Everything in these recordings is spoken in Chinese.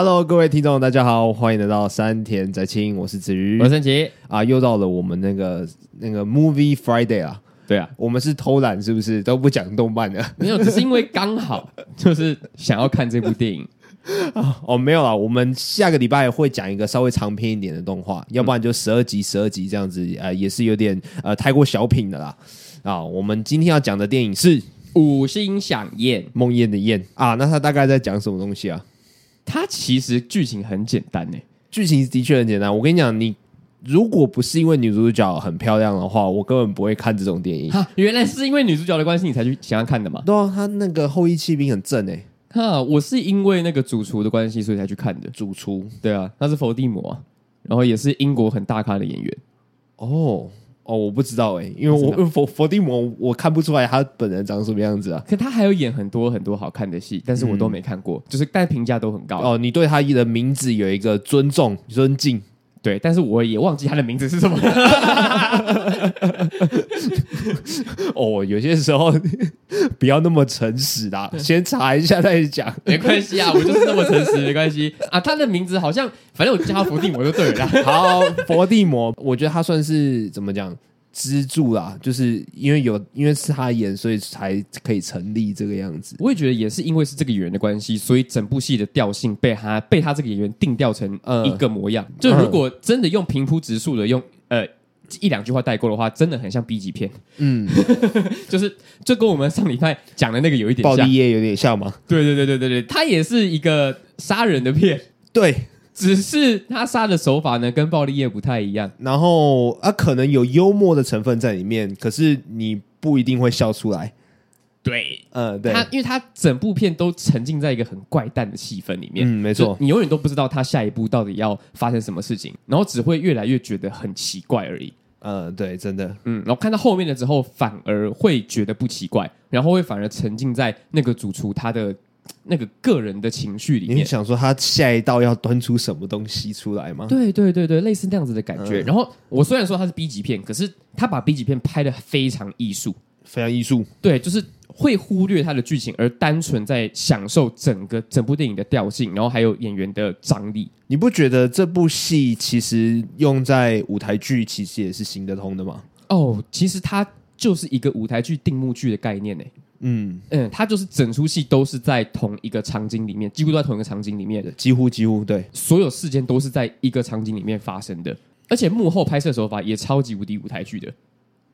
Hello，各位听众，大家好，欢迎来到山田宅青，我是子瑜，我是森奇啊，又到了我们那个那个 Movie Friday 啊，对啊，我们是偷懒是不是？都不讲动漫的？没有，只是因为刚好 就是想要看这部电影哦，没有啦，我们下个礼拜会讲一个稍微长篇一点的动画，要不然就十二集，十二集这样子，呃，也是有点呃太过小品的啦。啊，我们今天要讲的电影是《五星响宴》，梦魇的魇啊，那它大概在讲什么东西啊？它其实剧情很简单呢，剧情的确很简单。我跟你讲，你如果不是因为女主角很漂亮的话，我根本不会看这种电影。哈，原来是因为女主角的关系，你才去想要看的嘛？对啊，他那个后羿弃兵很正哎。哈，我是因为那个主厨的关系，所以才去看的。主厨，对啊，他是佛地魔啊，然后也是英国很大咖的演员。哦。哦，我不知道哎、欸，因为我佛佛地魔我看不出来他本人长什么样子啊。可他还有演很多很多好看的戏，但是我都没看过，嗯、就是但评价都很高。哦，你对他的名字有一个尊重、尊敬。对，但是我也忘记他的名字是什么了。哦，有些时候不要那么诚实啦，先查一下再讲。没关系啊，我就是那么诚实，没关系啊。他的名字好像，反正我叫他伏地魔就对了。好，伏地魔，我觉得他算是怎么讲？支柱啦，就是因为有，因为是他演，所以才可以成立这个样子。我也觉得也是因为是这个演员的关系，所以整部戏的调性被他被他这个演员定调成一个模样。呃、就如果真的用平铺直述的用呃一两句话带过的话，真的很像 B 级片。嗯，就是就跟我们上礼拜讲的那个有一点像，暴力夜有点像吗？对对对对对对，他也是一个杀人的片。对。只是他杀的手法呢，跟暴力夜不太一样。然后啊，可能有幽默的成分在里面，可是你不一定会笑出来。对，嗯，对，他因为他整部片都沉浸在一个很怪诞的气氛里面。嗯，没错，你永远都不知道他下一步到底要发生什么事情，然后只会越来越觉得很奇怪而已。嗯，对，真的，嗯，然后看到后面的之后，反而会觉得不奇怪，然后会反而沉浸在那个主厨他的。那个个人的情绪里面，你想说他下一道要端出什么东西出来吗？对对对对，类似那样子的感觉。嗯、然后我虽然说他是 B 级片，可是他把 B 级片拍的非常艺术，非常艺术。对，就是会忽略他的剧情，而单纯在享受整个整部电影的调性，然后还有演员的张力。你不觉得这部戏其实用在舞台剧其实也是行得通的吗？哦，其实它就是一个舞台剧定目剧的概念呢。嗯嗯，他就是整出戏都是在同一个场景里面，几乎都在同一个场景里面的，几乎几乎对，所有事件都是在一个场景里面发生的，而且幕后拍摄手法也超级无敌舞台剧的，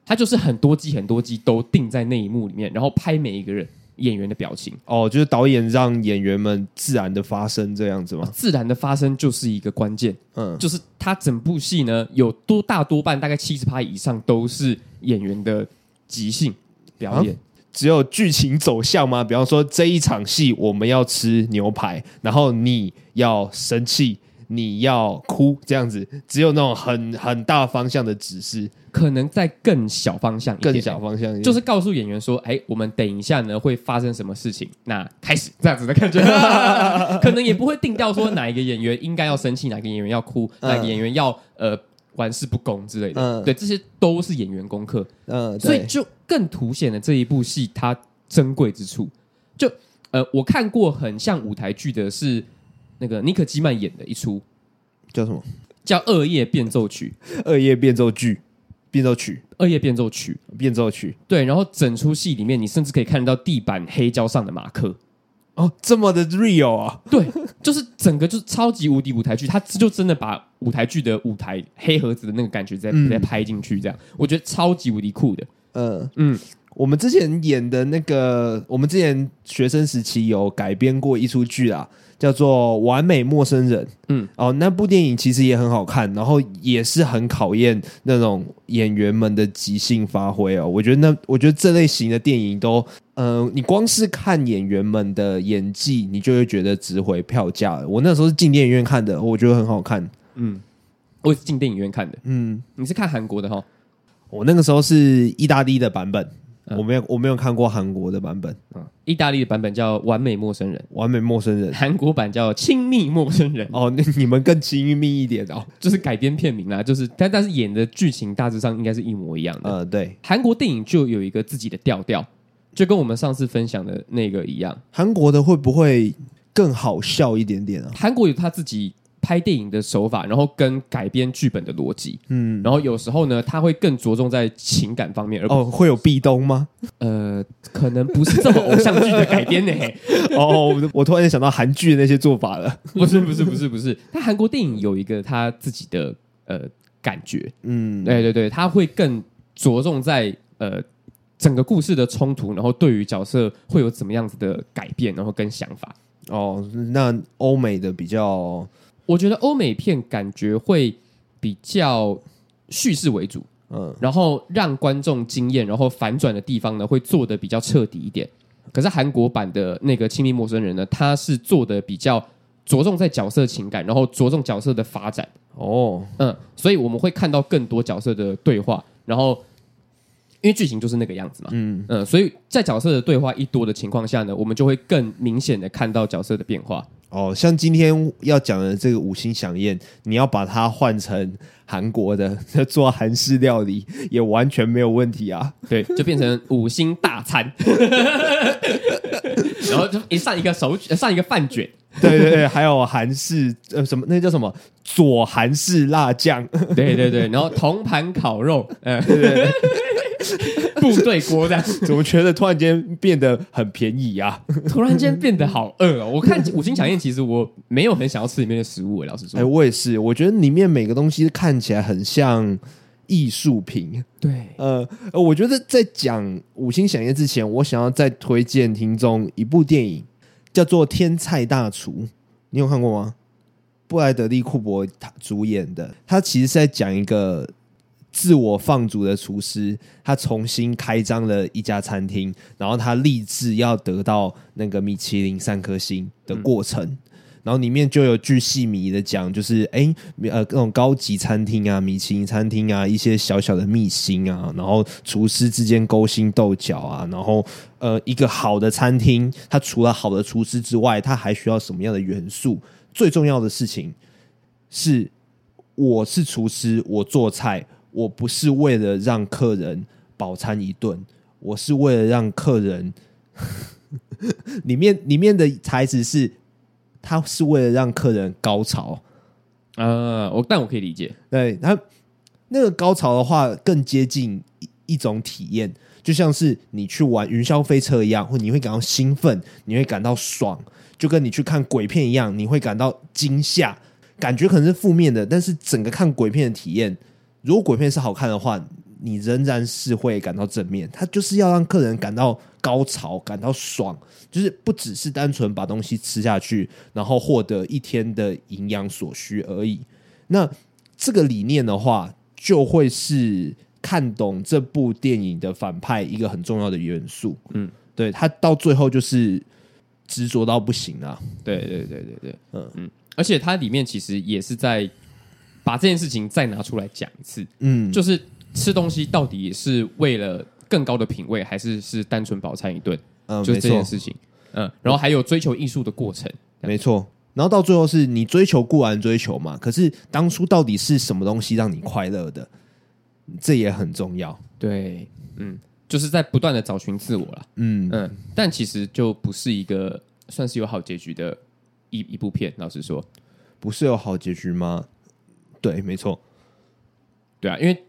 他就是很多集很多集都定在那一幕里面，然后拍每一个人演员的表情。哦，就是导演让演员们自然的发生这样子吗？自然的发生就是一个关键，嗯，就是他整部戏呢有多大多半大概七十趴以上都是演员的即兴表演。啊只有剧情走向吗？比方说这一场戏我们要吃牛排，然后你要生气，你要哭，这样子，只有那种很很大方向的指示，可能在更小方向一点，更小方向就是告诉演员说：“哎，我们等一下呢会发生什么事情？那开始这样子的感觉，可能也不会定调说哪一个演员应该要生气，哪个演员要哭，哪个演员要呃。”玩世不恭之类的，嗯，对，这些都是演员功课，嗯，所以就更凸显了这一部戏它珍贵之处。就呃，我看过很像舞台剧的是那个妮可基曼演的一出，叫什么？叫《恶夜变奏曲》。恶夜变奏剧，变奏曲，恶夜变奏曲，变奏曲。对，然后整出戏里面，你甚至可以看到地板黑胶上的马克。哦，这么的 real 啊！对，就是整个就是超级无敌舞台剧，他就真的把舞台剧的舞台黑盒子的那个感觉再再拍进去，这样我觉得超级无敌酷的。嗯嗯，我们之前演的那个，我们之前学生时期有改编过一出剧啊。叫做《完美陌生人》，嗯，哦，那部电影其实也很好看，然后也是很考验那种演员们的即兴发挥哦。我觉得那，我觉得这类型的电影都，嗯、呃，你光是看演员们的演技，你就会觉得值回票价了。我那时候是进电影院看的，我觉得很好看。嗯，我也是进电影院看的。嗯，你是看韩国的哈？我那个时候是意大利的版本。我没有，我没有看过韩国的版本。嗯，意大利的版本叫《完美陌生人》，完美陌生人。韩国版叫《亲密陌生人》。哦，那你们更亲密一点哦，就是改编片名啦，就是但但是演的剧情大致上应该是一模一样的。呃，对，韩国电影就有一个自己的调调，就跟我们上次分享的那个一样。韩国的会不会更好笑一点点啊。韩国有他自己。拍电影的手法，然后跟改编剧本的逻辑，嗯，然后有时候呢，他会更着重在情感方面。而哦，会有壁咚吗？呃，可能不是这么偶像剧的改编呢、欸。哦，我突然间想到韩剧的那些做法了。不是，不是，不是，不是。他韩国电影有一个他自己的呃感觉，嗯，对对对，他会更着重在呃整个故事的冲突，然后对于角色会有怎么样子的改变，然后跟想法。哦，那欧美的比较。我觉得欧美片感觉会比较叙事为主，嗯，然后让观众惊艳，然后反转的地方呢会做的比较彻底一点。可是韩国版的那个亲密陌生人呢，他是做的比较着重在角色情感，然后着重角色的发展。哦，嗯，所以我们会看到更多角色的对话，然后因为剧情就是那个样子嘛，嗯嗯，所以在角色的对话一多的情况下呢，我们就会更明显的看到角色的变化。哦，像今天要讲的这个五星响宴，你要把它换成韩国的 做韩式料理，也完全没有问题啊。对，就变成五星大餐，然后就一上一个手上一个饭卷，对对对，还有韩式呃什么那叫什么？左韩式辣酱，对对对，然后铜盘烤肉，呃，对对对。部队锅这样，怎么觉得突然间变得很便宜啊？突然间变得好饿哦！我看五星小宴，其实我没有很想要吃里面的食物。老实说，哎，我也是，我觉得里面每个东西看起来很像艺术品。对，呃，我觉得在讲五星小宴之前，我想要再推荐听众一部电影，叫做《天菜大厨》，你有看过吗？布莱德利库珀他主演的，他其实是在讲一个。自我放逐的厨师，他重新开张了一家餐厅，然后他立志要得到那个米其林三颗星的过程。嗯、然后里面就有巨细靡的讲，就是哎，呃，各种高级餐厅啊，米其林餐厅啊，一些小小的秘辛啊，然后厨师之间勾心斗角啊，然后呃，一个好的餐厅，它除了好的厨师之外，它还需要什么样的元素？最重要的事情是，我是厨师，我做菜。我不是为了让客人饱餐一顿，我是为了让客人 里面里面的台词是，他是为了让客人高潮呃，我但我可以理解，对，他那个高潮的话更接近一一种体验，就像是你去玩云霄飞车一样，或你会感到兴奋，你会感到爽，就跟你去看鬼片一样，你会感到惊吓，感觉可能是负面的，但是整个看鬼片的体验。如果鬼片是好看的话，你仍然是会感到正面。他就是要让客人感到高潮，感到爽，就是不只是单纯把东西吃下去，然后获得一天的营养所需而已。那这个理念的话，就会是看懂这部电影的反派一个很重要的元素。嗯，对，他到最后就是执着到不行啊。对对对对对，嗯嗯，而且它里面其实也是在。把这件事情再拿出来讲一次，嗯，就是吃东西到底是为了更高的品味，还是是单纯饱餐一顿？嗯，就是这件事情，嗯，然后还有追求艺术的过程，没错。然后到最后是你追求固然追求嘛，可是当初到底是什么东西让你快乐的？这也很重要。对，嗯，就是在不断的找寻自我了，嗯嗯。但其实就不是一个算是有好结局的一一部片，老实说，不是有好结局吗？对，没错，对啊，因为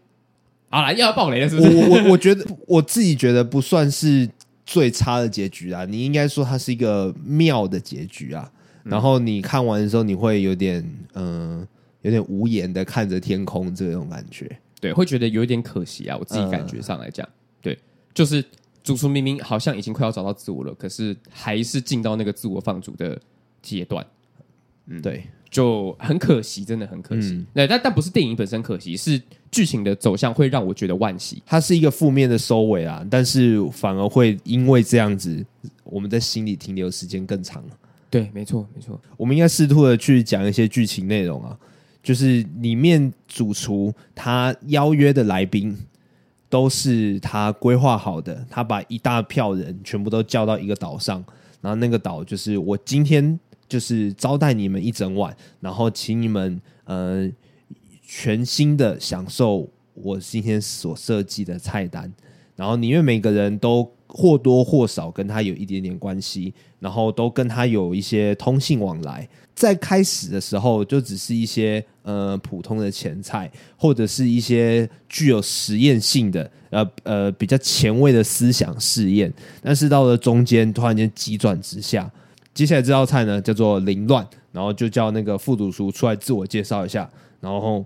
好了，又要爆雷了，是不是？我我我觉得我自己觉得不算是最差的结局啊，你应该说它是一个妙的结局啊。嗯、然后你看完的时候，你会有点嗯、呃，有点无言的看着天空这种感觉，对，会觉得有一点可惜啊。我自己感觉上来讲，嗯、对，就是主厨明明好像已经快要找到自我了，可是还是进到那个自我放逐的阶段，嗯，对。就很可惜，真的很可惜。那、嗯、但但不是电影本身可惜，是剧情的走向会让我觉得惋惜。它是一个负面的收尾啊，但是反而会因为这样子，我们在心里停留时间更长。对，没错，没错。我们应该试图的去讲一些剧情内容啊，就是里面主厨他邀约的来宾都是他规划好的，他把一大票人全部都叫到一个岛上，然后那个岛就是我今天。就是招待你们一整晚，然后请你们呃全新的享受我今天所设计的菜单，然后里面每个人都或多或少跟他有一点点关系，然后都跟他有一些通信往来。在开始的时候，就只是一些呃普通的前菜，或者是一些具有实验性的呃呃比较前卫的思想试验。但是到了中间，突然间急转直下，接下来这道菜呢叫做凌乱，然后就叫那个副主厨出来自我介绍一下，然后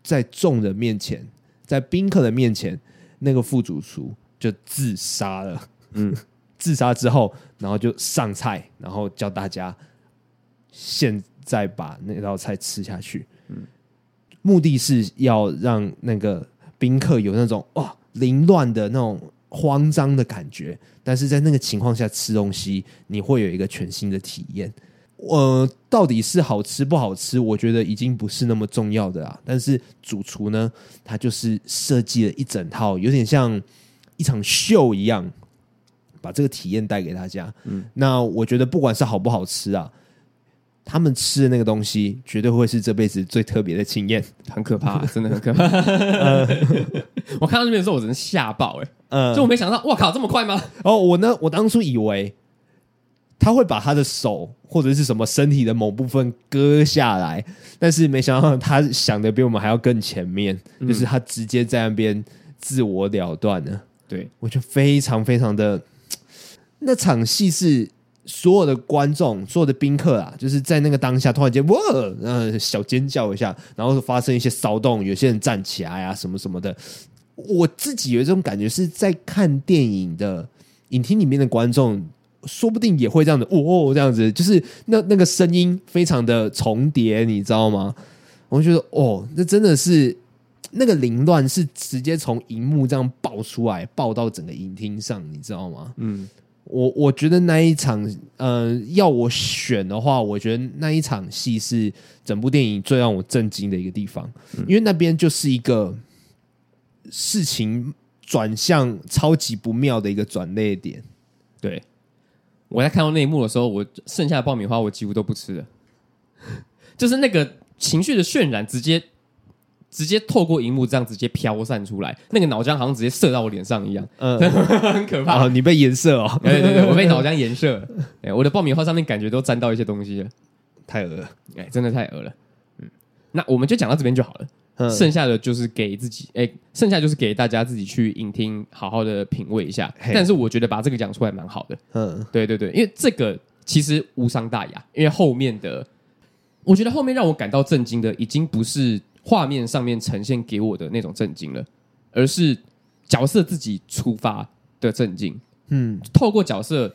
在众人面前，在宾客的面前，那个副主厨就自杀了。嗯，自杀之后，然后就上菜，然后叫大家。现在把那道菜吃下去，嗯，目的是要让那个宾客有那种哇凌乱的那种慌张的感觉，但是在那个情况下吃东西，你会有一个全新的体验。呃，到底是好吃不好吃，我觉得已经不是那么重要的啦。但是主厨呢，他就是设计了一整套，有点像一场秀一样，把这个体验带给大家。嗯，那我觉得不管是好不好吃啊。他们吃的那个东西，绝对会是这辈子最特别的经验，很可怕，真的很可怕。我看到那边的时候，我真的吓爆哎！嗯，就我没想到，哇靠，这么快吗？哦，我呢，我当初以为他会把他的手或者是什么身体的某部分割下来，但是没想到他想的比我们还要更前面，嗯、就是他直接在那边自我了断了。对，我觉得非常非常的那场戏是。所有的观众，所有的宾客啊，就是在那个当下突然间，哇，呃，小尖叫一下，然后发生一些骚动，有些人站起来啊，什么什么的。我自己有一种感觉，是在看电影的影厅里面的观众，说不定也会这样子，哦，这样子，就是那那个声音非常的重叠，你知道吗？我就觉得，哦，那真的是那个凌乱，是直接从荧幕这样爆出来，爆到整个影厅上，你知道吗？嗯。我我觉得那一场，呃，要我选的话，我觉得那一场戏是整部电影最让我震惊的一个地方，嗯、因为那边就是一个事情转向超级不妙的一个转捩点。对，我在看到那一幕的时候，我剩下的爆米花我几乎都不吃了，就是那个情绪的渲染直接。直接透过荧幕这样直接飘散出来，那个脑浆好像直接射到我脸上一样，嗯，很可怕。哦，你被颜色哦，对对对，我被脑浆颜色。哎，我的爆米花上面感觉都沾到一些东西了，太恶了，哎，真的太恶了。嗯，那我们就讲到这边就好了，嗯，剩下的就是给自己，哎，剩下就是给大家自己去影厅好好的品味一下。但是我觉得把这个讲出来蛮好的，嗯，对对对，因为这个其实无伤大雅，因为后面的，我觉得后面让我感到震惊的已经不是。画面上面呈现给我的那种震惊了，而是角色自己出发的震惊。嗯，透过角色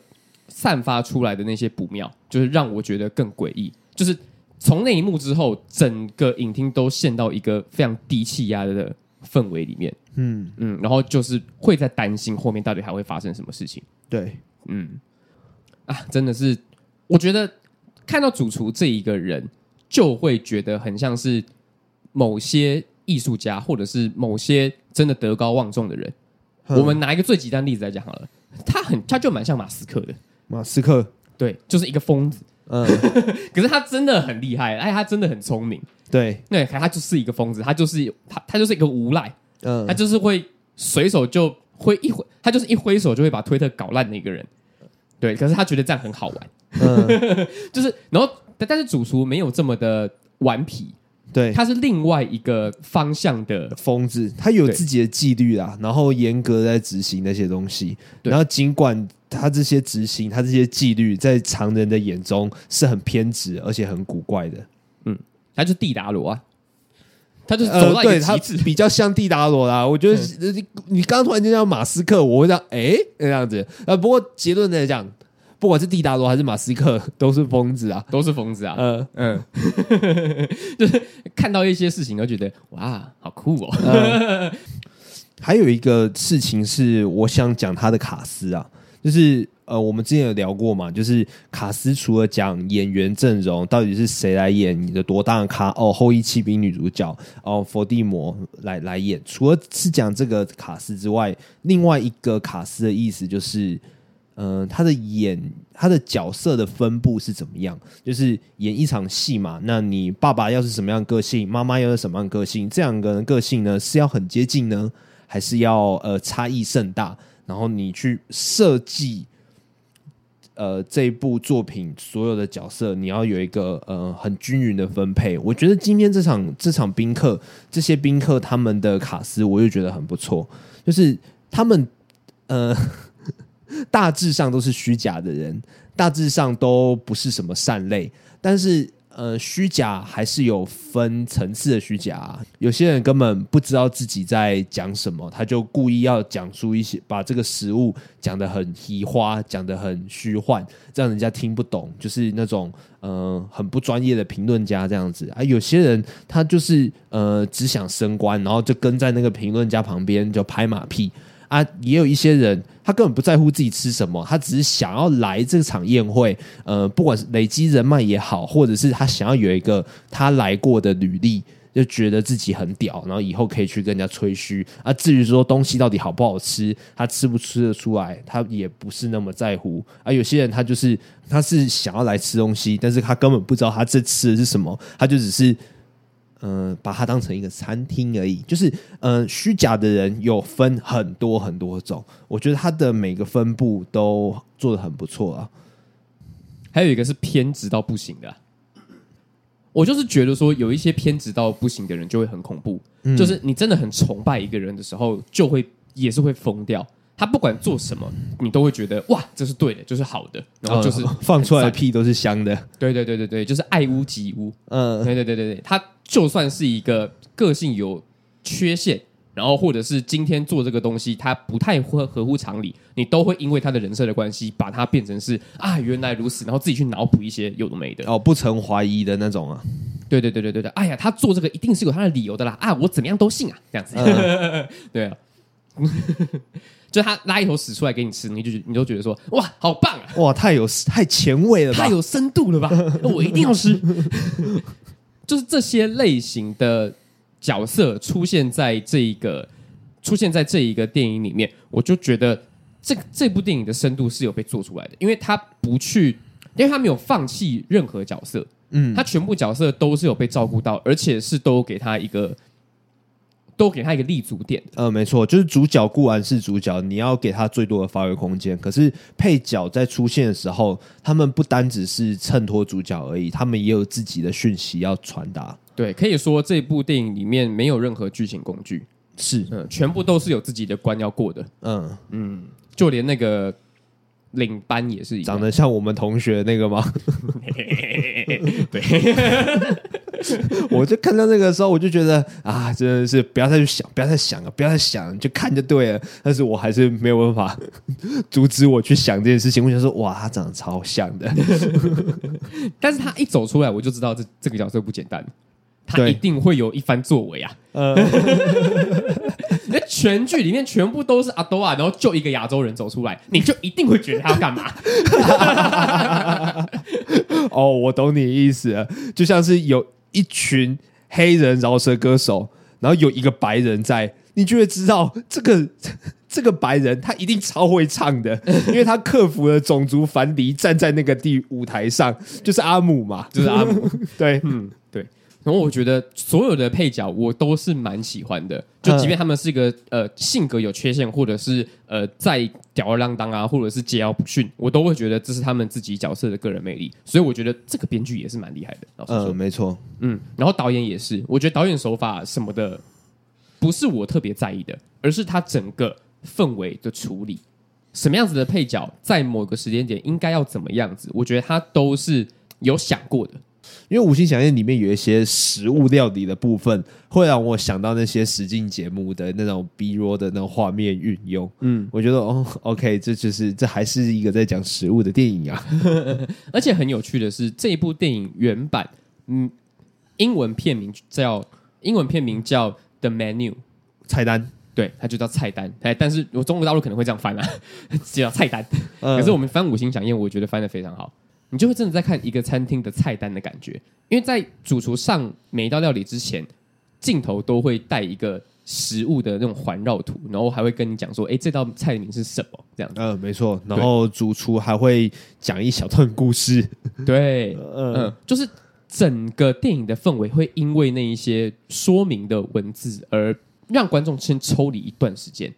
散发出来的那些不妙，就是让我觉得更诡异。就是从那一幕之后，整个影厅都陷到一个非常低气压的氛围里面。嗯嗯，然后就是会在担心后面到底还会发生什么事情。对，嗯，啊，真的是，我觉得看到主厨这一个人，就会觉得很像是。某些艺术家，或者是某些真的德高望重的人，我们拿一个最极端例子来讲好了。他很，他就蛮像马斯克的。马斯克，对，就是一个疯子。嗯，可是他真的很厉害，哎，他真的很聪明。对，对，他就是一个疯子，他就是他，他就是一个无赖。嗯，他就是会随手就挥一挥，他就是一挥手就会把推特搞烂的一个人。对，可是他觉得这样很好玩。嗯，就是，然后但，但是主厨没有这么的顽皮。对，他是另外一个方向的疯子，他有自己的纪律啊，然后严格在执行那些东西。然后尽管他这些执行，他这些纪律，在常人的眼中是很偏执，而且很古怪的。嗯，他就是蒂达罗啊，他就是走到一个极致，呃、比较像蒂达罗啦。我觉得你你刚突然间叫马斯克，我会这样哎那样子。呃，不过结论来讲。不管是蒂达罗还是马斯克，都是疯子啊，都是疯子啊。嗯嗯，就是看到一些事情，都觉得哇，好酷哦。嗯、还有一个事情是，我想讲他的卡斯啊，就是呃，我们之前有聊过嘛，就是卡斯除了讲演员阵容，到底是谁来演你的多大的咖哦，后裔骑兵女主角哦，伏地魔来来演，除了是讲这个卡斯之外，另外一个卡斯的意思就是。嗯、他的演他的角色的分布是怎么样？就是演一场戏嘛，那你爸爸要是什么样个性，妈妈要是什么样个性，这两个人个性呢是要很接近呢，还是要呃差异甚大？然后你去设计。呃，这一部作品所有的角色，你要有一个呃很均匀的分配。我觉得今天这场这场宾客，这些宾客他们的卡司，我就觉得很不错。就是他们呃大致上都是虚假的人，大致上都不是什么善类，但是。呃，虚假还是有分层次的虚假。有些人根本不知道自己在讲什么，他就故意要讲出一些，把这个食物讲得很奇花，讲得很虚幻，这样人家听不懂。就是那种呃很不专业的评论家这样子啊。有些人他就是呃只想升官，然后就跟在那个评论家旁边就拍马屁。啊，也有一些人，他根本不在乎自己吃什么，他只是想要来这场宴会，呃，不管是累积人脉也好，或者是他想要有一个他来过的履历，就觉得自己很屌，然后以后可以去跟人家吹嘘。啊，至于说东西到底好不好吃，他吃不吃得出来，他也不是那么在乎。啊，有些人他就是他是想要来吃东西，但是他根本不知道他这吃的是什么，他就只是。嗯、呃，把它当成一个餐厅而已。就是，嗯、呃，虚假的人有分很多很多种，我觉得他的每个分布都做的很不错啊。还有一个是偏执到不行的，我就是觉得说，有一些偏执到不行的人就会很恐怖。嗯、就是你真的很崇拜一个人的时候，就会也是会疯掉。他不管做什么，你都会觉得哇，这是对的，就是好的，然后就是、呃、放出来的屁都是香的。对对对对对，就是爱屋及乌。嗯，对对对对对，他就算是一个个性有缺陷，然后或者是今天做这个东西他不太合合乎常理，你都会因为他的人设的关系，把它变成是啊原来如此，然后自己去脑补一些有的没的哦，不曾怀疑的那种啊。对对对对对对，哎呀，他做这个一定是有他的理由的啦啊，我怎么样都信啊，这样子。嗯、对啊。就他拉一坨屎出来给你吃，你就你就觉得说哇，好棒啊！哇，太有太前卫了吧，太有深度了吧！我一定要吃。就是这些类型的角色出现在这一个出现在这一个电影里面，我就觉得这这部电影的深度是有被做出来的，因为他不去，因为他没有放弃任何角色，嗯，他全部角色都是有被照顾到，而且是都给他一个。都给他一个立足点。呃，没错，就是主角固然是主角，你要给他最多的发挥空间。可是配角在出现的时候，他们不单只是衬托主角而已，他们也有自己的讯息要传达。对，可以说这部电影里面没有任何剧情工具，是，嗯，全部都是有自己的关要过的。嗯嗯，就连那个。领班也是一样，长得像我们同学那个吗？对，我就看到那个时候，我就觉得啊，真的是不要再去想，不要再想了，不要再想，就看就对了。但是我还是没有办法 阻止我去想这件事情。我想说，哇，他长得超像的，但是他一走出来，我就知道这这个角色不简单。他一定会有一番作为啊！全剧里面全部都是阿多啊，然后就一个亚洲人走出来，你就一定会觉得他要干嘛？哦，我懂你的意思了，就像是有一群黑人饶舌歌手，然后有一个白人在，你就会知道这个 这个白人他一定超会唱的，因为他克服了种族藩篱，站在那个地舞台上，就是阿姆嘛，就是阿姆，对，嗯。然后我觉得所有的配角我都是蛮喜欢的，就即便他们是一个呃性格有缺陷，或者是呃在吊儿郎当啊，或者是桀骜不驯，我都会觉得这是他们自己角色的个人魅力。所以我觉得这个编剧也是蛮厉害的。老实说，嗯，没错，嗯，然后导演也是，我觉得导演手法什么的不是我特别在意的，而是他整个氛围的处理，什么样子的配角在某个时间点应该要怎么样子，我觉得他都是有想过的。因为五星响宴里面有一些食物料理的部分，会让我想到那些实境节目的那种 B-roll 的那种画面运用。嗯，我觉得哦，OK，这就是这还是一个在讲食物的电影啊。而且很有趣的是，这一部电影原版，嗯，英文片名叫英文片名叫 The Menu 菜单，对，它就叫菜单。哎，但是我中国大陆可能会这样翻啊，叫菜单。可是我们翻五星响宴，我觉得翻的非常好。你就会真的在看一个餐厅的菜单的感觉，因为在主厨上每一道料理之前，镜头都会带一个食物的那种环绕图，然后还会跟你讲说：“哎，这道菜名是什么？”这样子。嗯，没错。然后主厨还会讲一小段故事。对，嗯，就是整个电影的氛围会因为那一些说明的文字而让观众先抽离一段时间。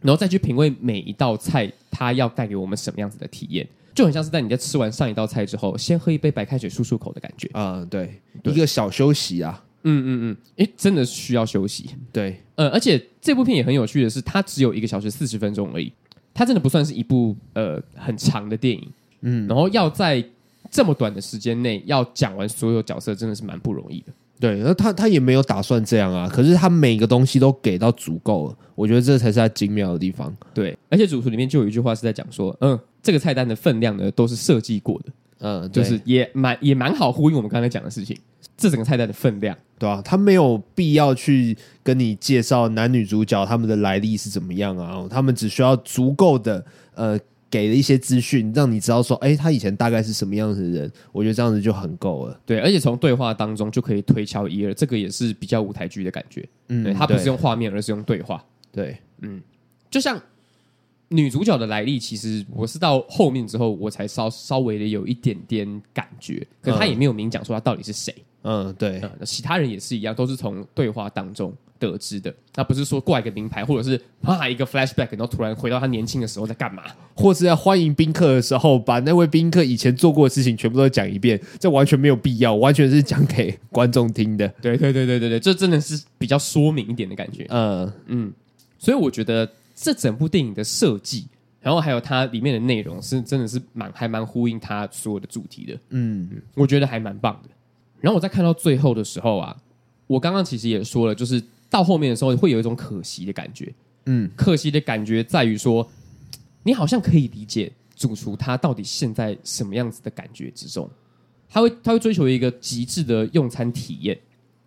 然后再去品味每一道菜，它要带给我们什么样子的体验，就很像是在你在吃完上一道菜之后，先喝一杯白开水漱漱口的感觉。啊、嗯，对，对，一个小休息啊，嗯嗯嗯，诶，真的需要休息，对，呃，而且这部片也很有趣的是，它只有一个小时四十分钟而已，它真的不算是一部呃很长的电影，嗯，然后要在这么短的时间内要讲完所有角色，真的是蛮不容易的。对，那他他也没有打算这样啊，可是他每个东西都给到足够了，我觉得这才是他精妙的地方。对，而且主厨里面就有一句话是在讲说，嗯，这个菜单的分量呢都是设计过的，嗯，就是也蛮也蛮好呼应我们刚才讲的事情，这整个菜单的分量，对啊，他没有必要去跟你介绍男女主角他们的来历是怎么样啊，他们只需要足够的呃。给了一些资讯，让你知道说，哎、欸，他以前大概是什么样子的人，我觉得这样子就很够了。对，而且从对话当中就可以推敲一二，这个也是比较舞台剧的感觉。嗯，对，他不是用画面，而是用对话。对，嗯，就像女主角的来历，其实我是到后面之后，我才稍稍微的有一点点感觉，可是他也没有明讲说他到底是谁。嗯，对，嗯，其他人也是一样，都是从对话当中。得知的，那不是说挂一个名牌，或者是啪一个 flashback，然后突然回到他年轻的时候在干嘛，或是在欢迎宾客的时候，把那位宾客以前做过的事情全部都讲一遍，这完全没有必要，完全是讲给观众听的。对对对对对对，这真的是比较说明一点的感觉。嗯嗯，所以我觉得这整部电影的设计，然后还有它里面的内容，是真的是蛮还蛮呼应它所有的主题的。嗯嗯，我觉得还蛮棒的。然后我在看到最后的时候啊，我刚刚其实也说了，就是。到后面的时候，会有一种可惜的感觉。嗯，可惜的感觉在于说，你好像可以理解主厨他到底现在什么样子的感觉之中，他会他会追求一个极致的用餐体验。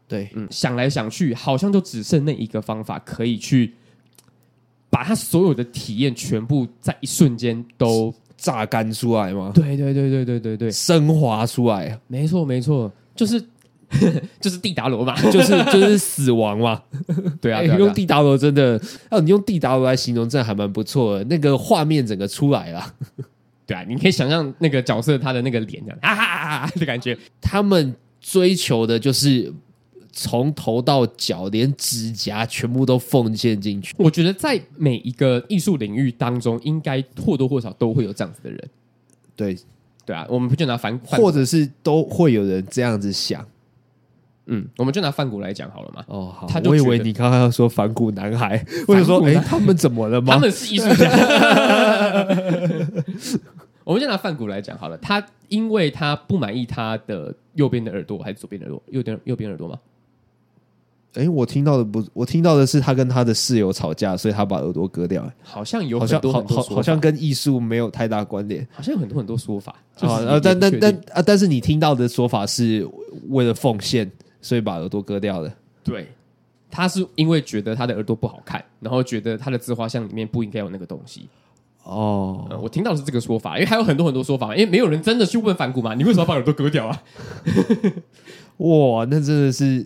对，嗯，想来想去，好像就只剩那一个方法可以去把他所有的体验全部在一瞬间都榨干出来吗？对对对对对对对，升华出来。没错没错，就是。就是地达罗嘛，就是就是死亡嘛，对啊，对啊，用地达罗真的，哦，你用地达罗来形容，真的还蛮不错的。那个画面整个出来了，对啊，你可以想象那个角色他的那个脸这样啊哈哈哈的感觉。他们追求的就是从头到脚，连指甲全部都奉献进去。我觉得在每一个艺术领域当中，应该或多或少都会有这样子的人。对，对啊，我们不就拿反，或者是都会有人这样子想。嗯，我们就拿梵谷来讲好了嘛。哦，好。他我以为你刚刚要说反骨男孩，或者说，哎、欸，他们怎么了吗？他们是艺术家。我们就拿范谷来讲好了。他因为他不满意他的右边的耳朵，还是左边的耳朵？右边右边耳朵吗？哎、欸，我听到的不，我听到的是他跟他的室友吵架，所以他把耳朵割掉。好像有很多很多好好，好像跟艺术没有太大关联。好像有很多很多说法。啊，但但但啊，但是你听到的说法是为了奉献。所以把耳朵割掉了。对，他是因为觉得他的耳朵不好看，然后觉得他的自画像里面不应该有那个东西。哦、嗯，我听到的是这个说法，因为还有很多很多说法，因为没有人真的去问梵谷嘛，你为什么要把耳朵割掉啊？哇，那真的是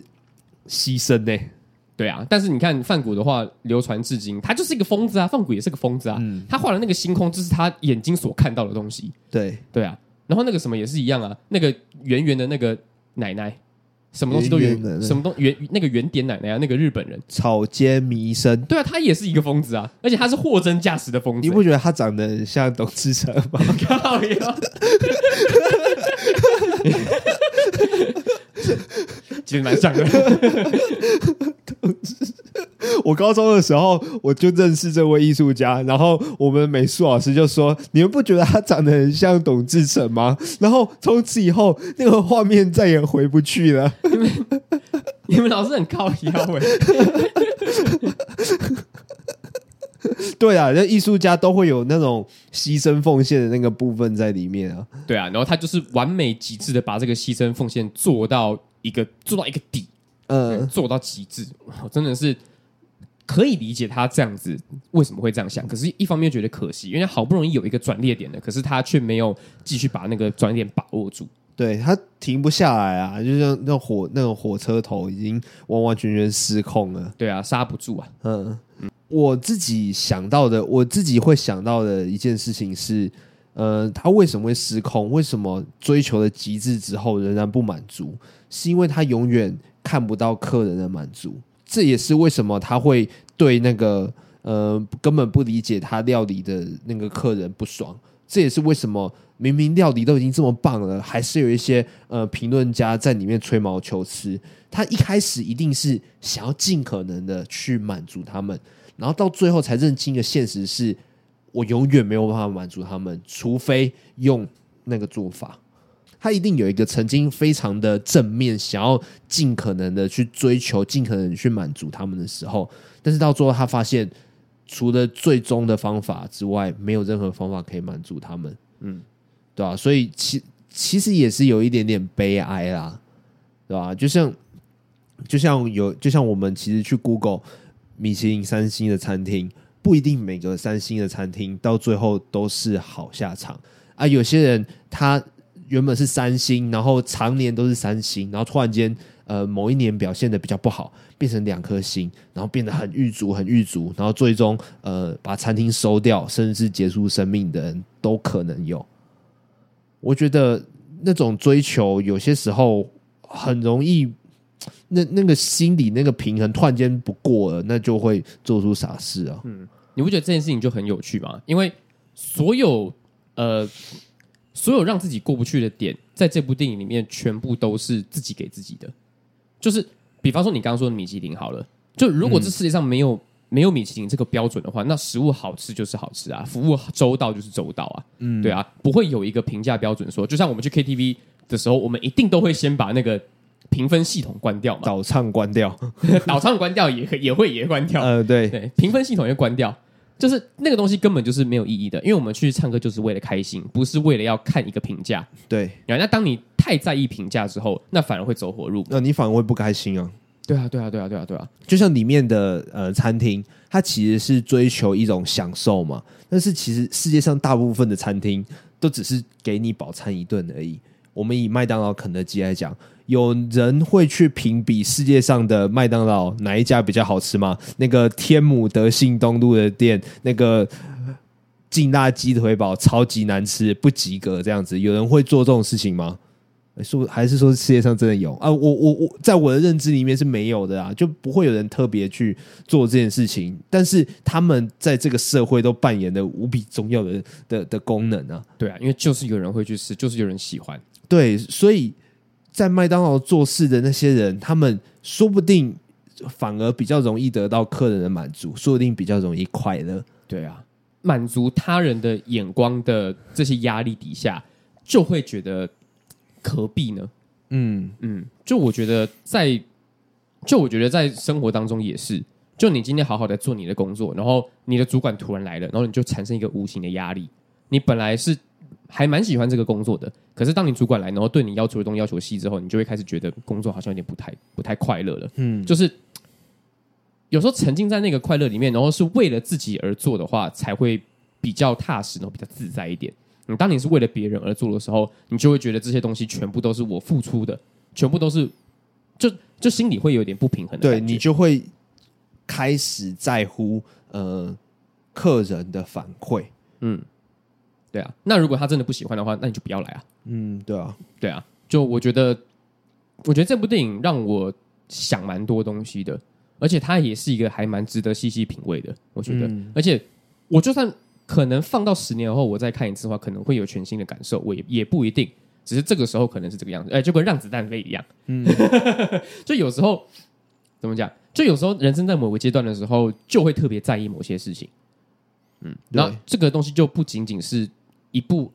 牺牲呢、欸。对啊，但是你看梵谷的话，流传至今，他就是一个疯子啊，梵谷也是个疯子啊。嗯、他画的那个星空，就是他眼睛所看到的东西。对，对啊。然后那个什么也是一样啊，那个圆圆的那个奶奶。什么东西都圆，什么东圆那个圆点奶奶啊，那个日本人草间弥生，对啊，他也是一个疯子啊，而且他是货真价实的疯子。你不觉得他长得像董志成吗？靠呀！其实蛮像的。我高中的时候我就认识这位艺术家，然后我们美术老师就说：“你们不觉得他长得很像董志成吗？” 然后从此以后，那个画面再也回不去了。你们，你们老师很高腰欸。对啊，那艺术家都会有那种牺牲奉献的那个部分在里面啊。对啊，然后他就是完美极致的把这个牺牲奉献做到一个做到一个底，嗯，做到极致，我真的是。可以理解他这样子为什么会这样想，可是一方面觉得可惜，因为好不容易有一个转捩点的，可是他却没有继续把那个转捩点把握住，对，他停不下来啊，就像那火那种火车头已经完完全全失控了，对啊，刹不住啊。嗯，嗯，我自己想到的，我自己会想到的一件事情是，呃，他为什么会失控？为什么追求了极致之后仍然不满足？是因为他永远看不到客人的满足。这也是为什么他会对那个呃根本不理解他料理的那个客人不爽。这也是为什么明明料理都已经这么棒了，还是有一些呃评论家在里面吹毛求疵。他一开始一定是想要尽可能的去满足他们，然后到最后才认清的现实是，我永远没有办法满足他们，除非用那个做法。他一定有一个曾经非常的正面，想要尽可能的去追求，尽可能去满足他们的时候，但是到最后他发现。除了最终的方法之外，没有任何方法可以满足他们，嗯，对吧？所以其其实也是有一点点悲哀啦，对吧？就像就像有就像我们其实去 Google 米其林三星的餐厅，不一定每个三星的餐厅到最后都是好下场啊。有些人他原本是三星，然后常年都是三星，然后突然间。呃，某一年表现得比较不好，变成两颗星，然后变得很郁卒，很郁卒，然后最终呃把餐厅收掉，甚至是结束生命的人都可能有。我觉得那种追求有些时候很容易，那那个心理那个平衡突然间不过了，那就会做出傻事啊。嗯，你不觉得这件事情就很有趣吗？因为所有呃。所有让自己过不去的点，在这部电影里面全部都是自己给自己的。就是，比方说你刚刚说的米其林好了，就如果这世界上没有、嗯、没有米其林这个标准的话，那食物好吃就是好吃啊，服务周到就是周到啊，嗯，对啊，不会有一个评价标准说，就像我们去 KTV 的时候，我们一定都会先把那个评分系统关掉嘛，导唱关掉，导唱关掉也也会也关掉，呃，对对，评分系统也关掉。就是那个东西根本就是没有意义的，因为我们去唱歌就是为了开心，不是为了要看一个评价。对，那当你太在意评价之后，那反而会走火入，那你反而会不开心啊。对啊，对啊，对啊，对啊，对啊。就像里面的呃餐厅，它其实是追求一种享受嘛，但是其实世界上大部分的餐厅都只是给你饱餐一顿而已。我们以麦当劳、肯德基来讲。有人会去评比世界上的麦当劳哪一家比较好吃吗？那个天母德信东路的店，那个劲辣鸡腿堡超级难吃，不及格这样子，有人会做这种事情吗？说还是说世界上真的有啊？我我我在我的认知里面是没有的啊，就不会有人特别去做这件事情。但是他们在这个社会都扮演了无比重要的的的功能啊。对啊，因为就是有人会去吃，就是有人喜欢。对，所以。在麦当劳做事的那些人，他们说不定反而比较容易得到客人的满足，说不定比较容易快乐。对啊，满足他人的眼光的这些压力底下，就会觉得何必呢？嗯嗯，就我觉得在，就我觉得在生活当中也是，就你今天好好的做你的工作，然后你的主管突然来了，然后你就产生一个无形的压力。你本来是。还蛮喜欢这个工作的，可是当你主管来，然后对你要求的东西要求细之后，你就会开始觉得工作好像有点不太不太快乐了。嗯，就是有时候沉浸在那个快乐里面，然后是为了自己而做的话，才会比较踏实，然后比较自在一点。你，当你是为了别人而做的时候，你就会觉得这些东西全部都是我付出的，全部都是就就心里会有点不平衡的。对，你就会开始在乎呃客人的反馈。嗯。对啊，那如果他真的不喜欢的话，那你就不要来啊。嗯，对啊，对啊，就我觉得，我觉得这部电影让我想蛮多东西的，而且它也是一个还蛮值得细细品味的。我觉得，嗯、而且我就算可能放到十年后我再看一次的话，可能会有全新的感受。我也也不一定，只是这个时候可能是这个样子。哎，就跟让子弹飞一样。嗯，就有时候怎么讲？就有时候人生在某个阶段的时候，就会特别在意某些事情。嗯，然后这个东西就不仅仅是。一部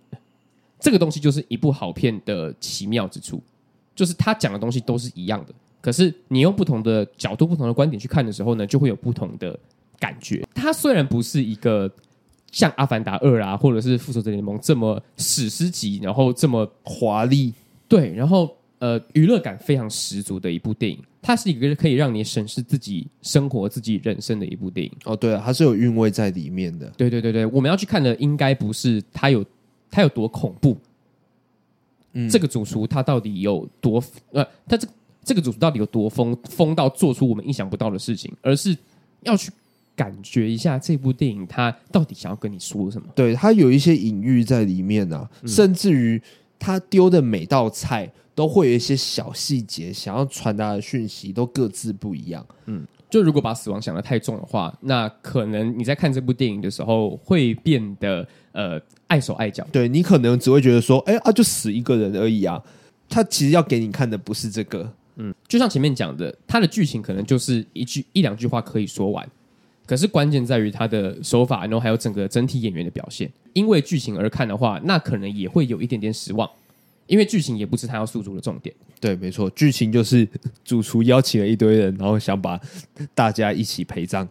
这个东西就是一部好片的奇妙之处，就是他讲的东西都是一样的，可是你用不同的角度、不同的观点去看的时候呢，就会有不同的感觉。它虽然不是一个像《阿凡达二》啊，或者是《复仇者联盟》这么史诗级，然后这么华丽，对，然后呃，娱乐感非常十足的一部电影。它是一个可以让你审视自己生活、自己人生的一部电影。哦，对啊，它是有韵味在里面的。对对对对，我们要去看的应该不是它有它有多恐怖，嗯，这个主厨他到底有多呃，他这这个主厨到底有多疯疯到做出我们意想不到的事情，而是要去感觉一下这部电影它到底想要跟你说什么。对，它有一些隐喻在里面啊，嗯，甚至于他丢的每道菜都会有一些小细节，想要传达的讯息都各自不一样。嗯，就如果把死亡想得太重的话，那可能你在看这部电影的时候会变得呃碍手碍脚。对，你可能只会觉得说，哎啊，就死一个人而已啊。他其实要给你看的不是这个。嗯，就像前面讲的，他的剧情可能就是一句一两句话可以说完。可是关键在于他的手法，然后还有整个整体演员的表现。因为剧情而看的话，那可能也会有一点点失望，因为剧情也不是他要诉诸的重点。对，没错，剧情就是主厨邀请了一堆人，然后想把大家一起陪葬，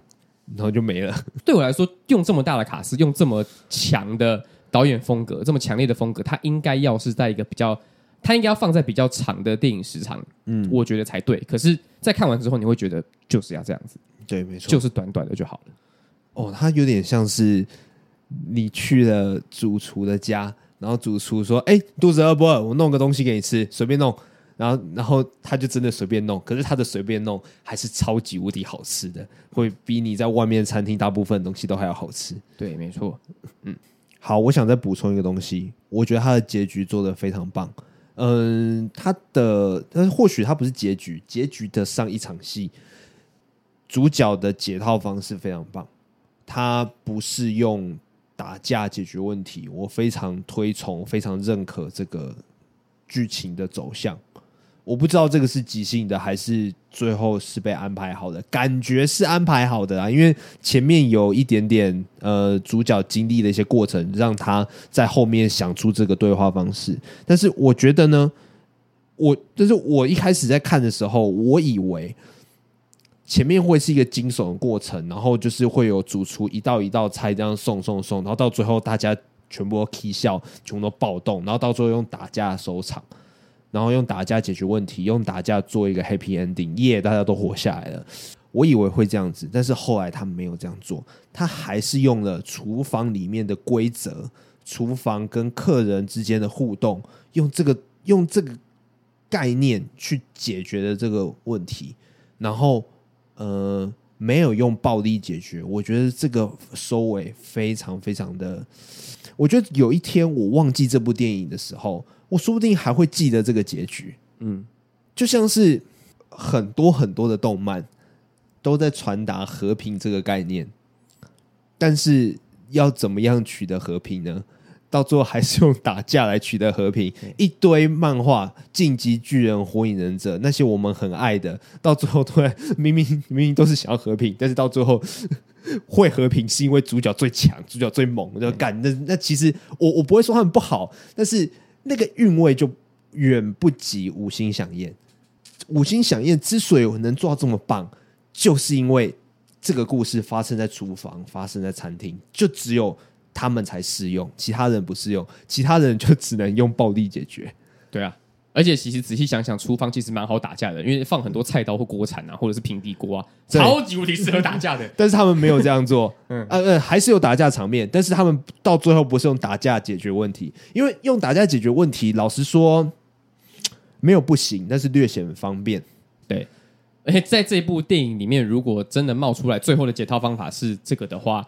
然后就没了。对我来说，用这么大的卡司，用这么强的导演风格，这么强烈的风格，他应该要是在一个比较，他应该要放在比较长的电影时长，嗯，我觉得才对。可是，在看完之后，你会觉得就是要这样子。对，没错，就是短短的就好了。哦，它有点像是你去了主厨的家，然后主厨说：“哎，肚子饿不饿？我弄个东西给你吃，随便弄。”然后，然后他就真的随便弄。可是他的随便弄还是超级无敌好吃的，会比你在外面餐厅大部分东西都还要好吃。对，没错。嗯，好，我想再补充一个东西，我觉得他的结局做得非常棒。嗯，他的，但是或许他不是结局，结局的上一场戏。主角的解套方式非常棒，他不是用打架解决问题，我非常推崇，非常认可这个剧情的走向。我不知道这个是即兴的，还是最后是被安排好的，感觉是安排好的啊，因为前面有一点点呃，主角经历的一些过程，让他在后面想出这个对话方式。但是我觉得呢，我就是我一开始在看的时候，我以为。前面会是一个惊悚的过程，然后就是会有主厨一道一道菜这样送送送，然后到最后大家全部都起笑，全部都暴动，然后到最后用打架收场，然后用打架解决问题，用打架做一个 happy ending，耶，大家都活下来了。我以为会这样子，但是后来他没有这样做，他还是用了厨房里面的规则，厨房跟客人之间的互动，用这个用这个概念去解决了这个问题，然后。呃，没有用暴力解决，我觉得这个收尾非常非常的。我觉得有一天我忘记这部电影的时候，我说不定还会记得这个结局。嗯，就像是很多很多的动漫都在传达和平这个概念，但是要怎么样取得和平呢？到最后还是用打架来取得和平，一堆漫画《进击巨人》《火影忍者》那些我们很爱的，到最后突然明明明明都是想要和平，但是到最后 会和平是因为主角最强，主角最猛，就干那那其实我我不会说他们不好，但是那个韵味就远不及五星响宴。五星响宴之所以能做到这么棒，就是因为这个故事发生在厨房，发生在餐厅，就只有。他们才适用，其他人不适用，其他人就只能用暴力解决。对啊，而且其实仔细想想，厨房其实蛮好打架的，因为放很多菜刀或锅铲啊，或者是平底锅啊，超级无敌适合打架的。但是他们没有这样做，嗯呃呃，还是有打架场面，但是他们到最后不是用打架解决问题，因为用打架解决问题，老实说没有不行，但是略显方便。对，而且在这部电影里面，如果真的冒出来最后的解套方法是这个的话。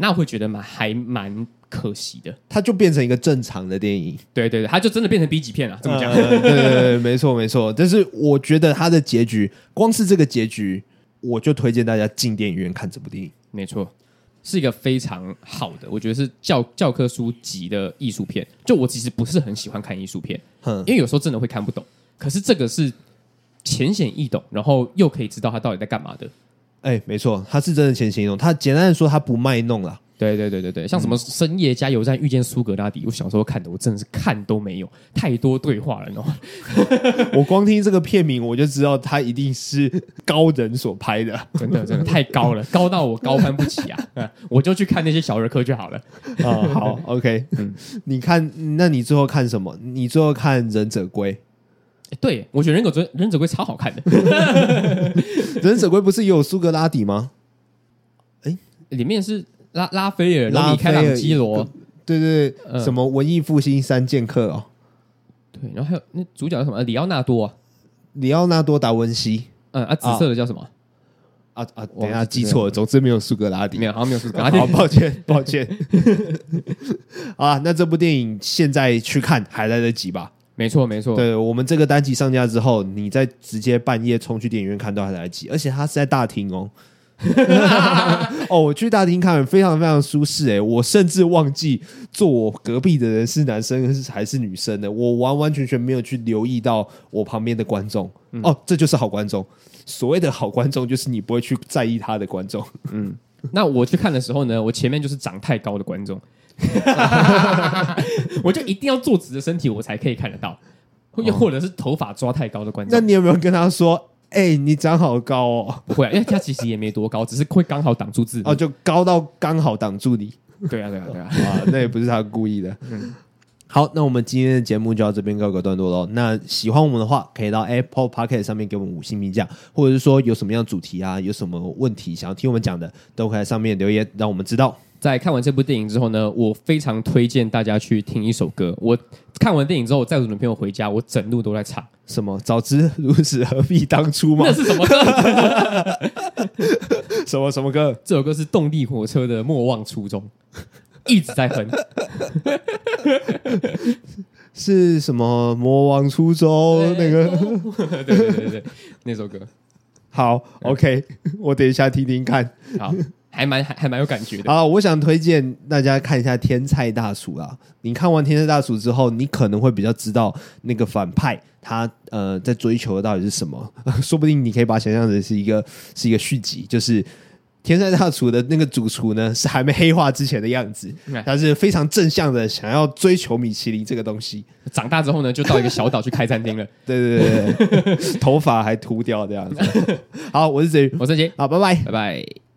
那我会觉得蛮还蛮可惜的，它就变成一个正常的电影，对对对，它就真的变成 B 级片了，这么讲，呃、对对对，没错没错。但是我觉得它的结局，光是这个结局，我就推荐大家进电影院看这部电影。没错，是一个非常好的，我觉得是教教科书级的艺术片。就我其实不是很喜欢看艺术片，哼，因为有时候真的会看不懂。可是这个是浅显易懂，然后又可以知道他到底在干嘛的。哎、欸，没错，他是真的浅显易懂。他简单的说，他不卖弄了。对对对对对，像什么深夜加油站遇见苏格拉底，我小时候看的，我真的是看都没有，太多对话了，我光听这个片名，我就知道他一定是高人所拍的，真的真的太高了，高到我高攀不起 啊！我就去看那些小儿科就好了。哦，好，OK，嗯，你看，那你最后看什么？你最后看忍者龟。对，我觉得忍狗追忍者龟超好看的。忍者龟不是也有苏格拉底吗？哎，里面是拉拉斐尔、拉米开朗基罗，对对什么文艺复兴三剑客哦。对，然后还有那主角叫什么？里奥纳多，里奥纳多达文西。嗯啊，紫色的叫什么？啊啊！等一下记错了，总之没有苏格拉底，没有，好像没有苏格拉 底。好，抱歉，抱歉。啊，那这部电影现在去看还来得及吧？没错，没错。对，我们这个单集上架之后，你再直接半夜冲去电影院看都还来得及，而且它是在大厅哦。哦，我去大厅看，非常非常舒适。哎，我甚至忘记坐我隔壁的人是男生还是女生的，我完完全全没有去留意到我旁边的观众。嗯、哦，这就是好观众。所谓的好观众，就是你不会去在意他的观众。嗯，那我去看的时候呢，我前面就是长太高的观众，我就一定要坐直的身体，我才可以看得到。又或者是头发抓太高的观众，那你有没有跟他说？哎、欸，你长好高哦！不会、啊，因为他其实也没多高，只是会刚好挡住字哦，就高到刚好挡住你。对啊，对啊，对啊，啊，那也不是他故意的。嗯，好，那我们今天的节目就到这边告个段落喽。那喜欢我们的话，可以到 Apple Podcast 上面给我们五星评价，或者是说有什么样主题啊，有什么问题想要听我们讲的，都可以在上面留言，让我们知道。在看完这部电影之后呢，我非常推荐大家去听一首歌。我看完电影之后，我载我女朋友回家，我整路都在唱什么“早知如此，何必当初”嘛？那是什么歌？什么什么歌？这首歌是动力火车的《莫忘初衷》，一直在哼。是什么“莫忘初衷”那个？对对对对，那首歌。好，OK，我等一下听听看。好。还蛮还还蛮有感觉的。好，我想推荐大家看一下《天菜大厨》啊。你看完《天菜大厨》之后，你可能会比较知道那个反派他呃在追求的到底是什么。说不定你可以把它想象成是一个是一个续集，就是《天菜大厨》的那个主厨呢是还没黑化之前的样子，他是非常正向的想要追求米其林这个东西。长大之后呢，就到一个小岛去开餐厅了。对对对对，头发还秃掉这样子。好，我是子瑜，我是杰，好，拜拜，拜拜。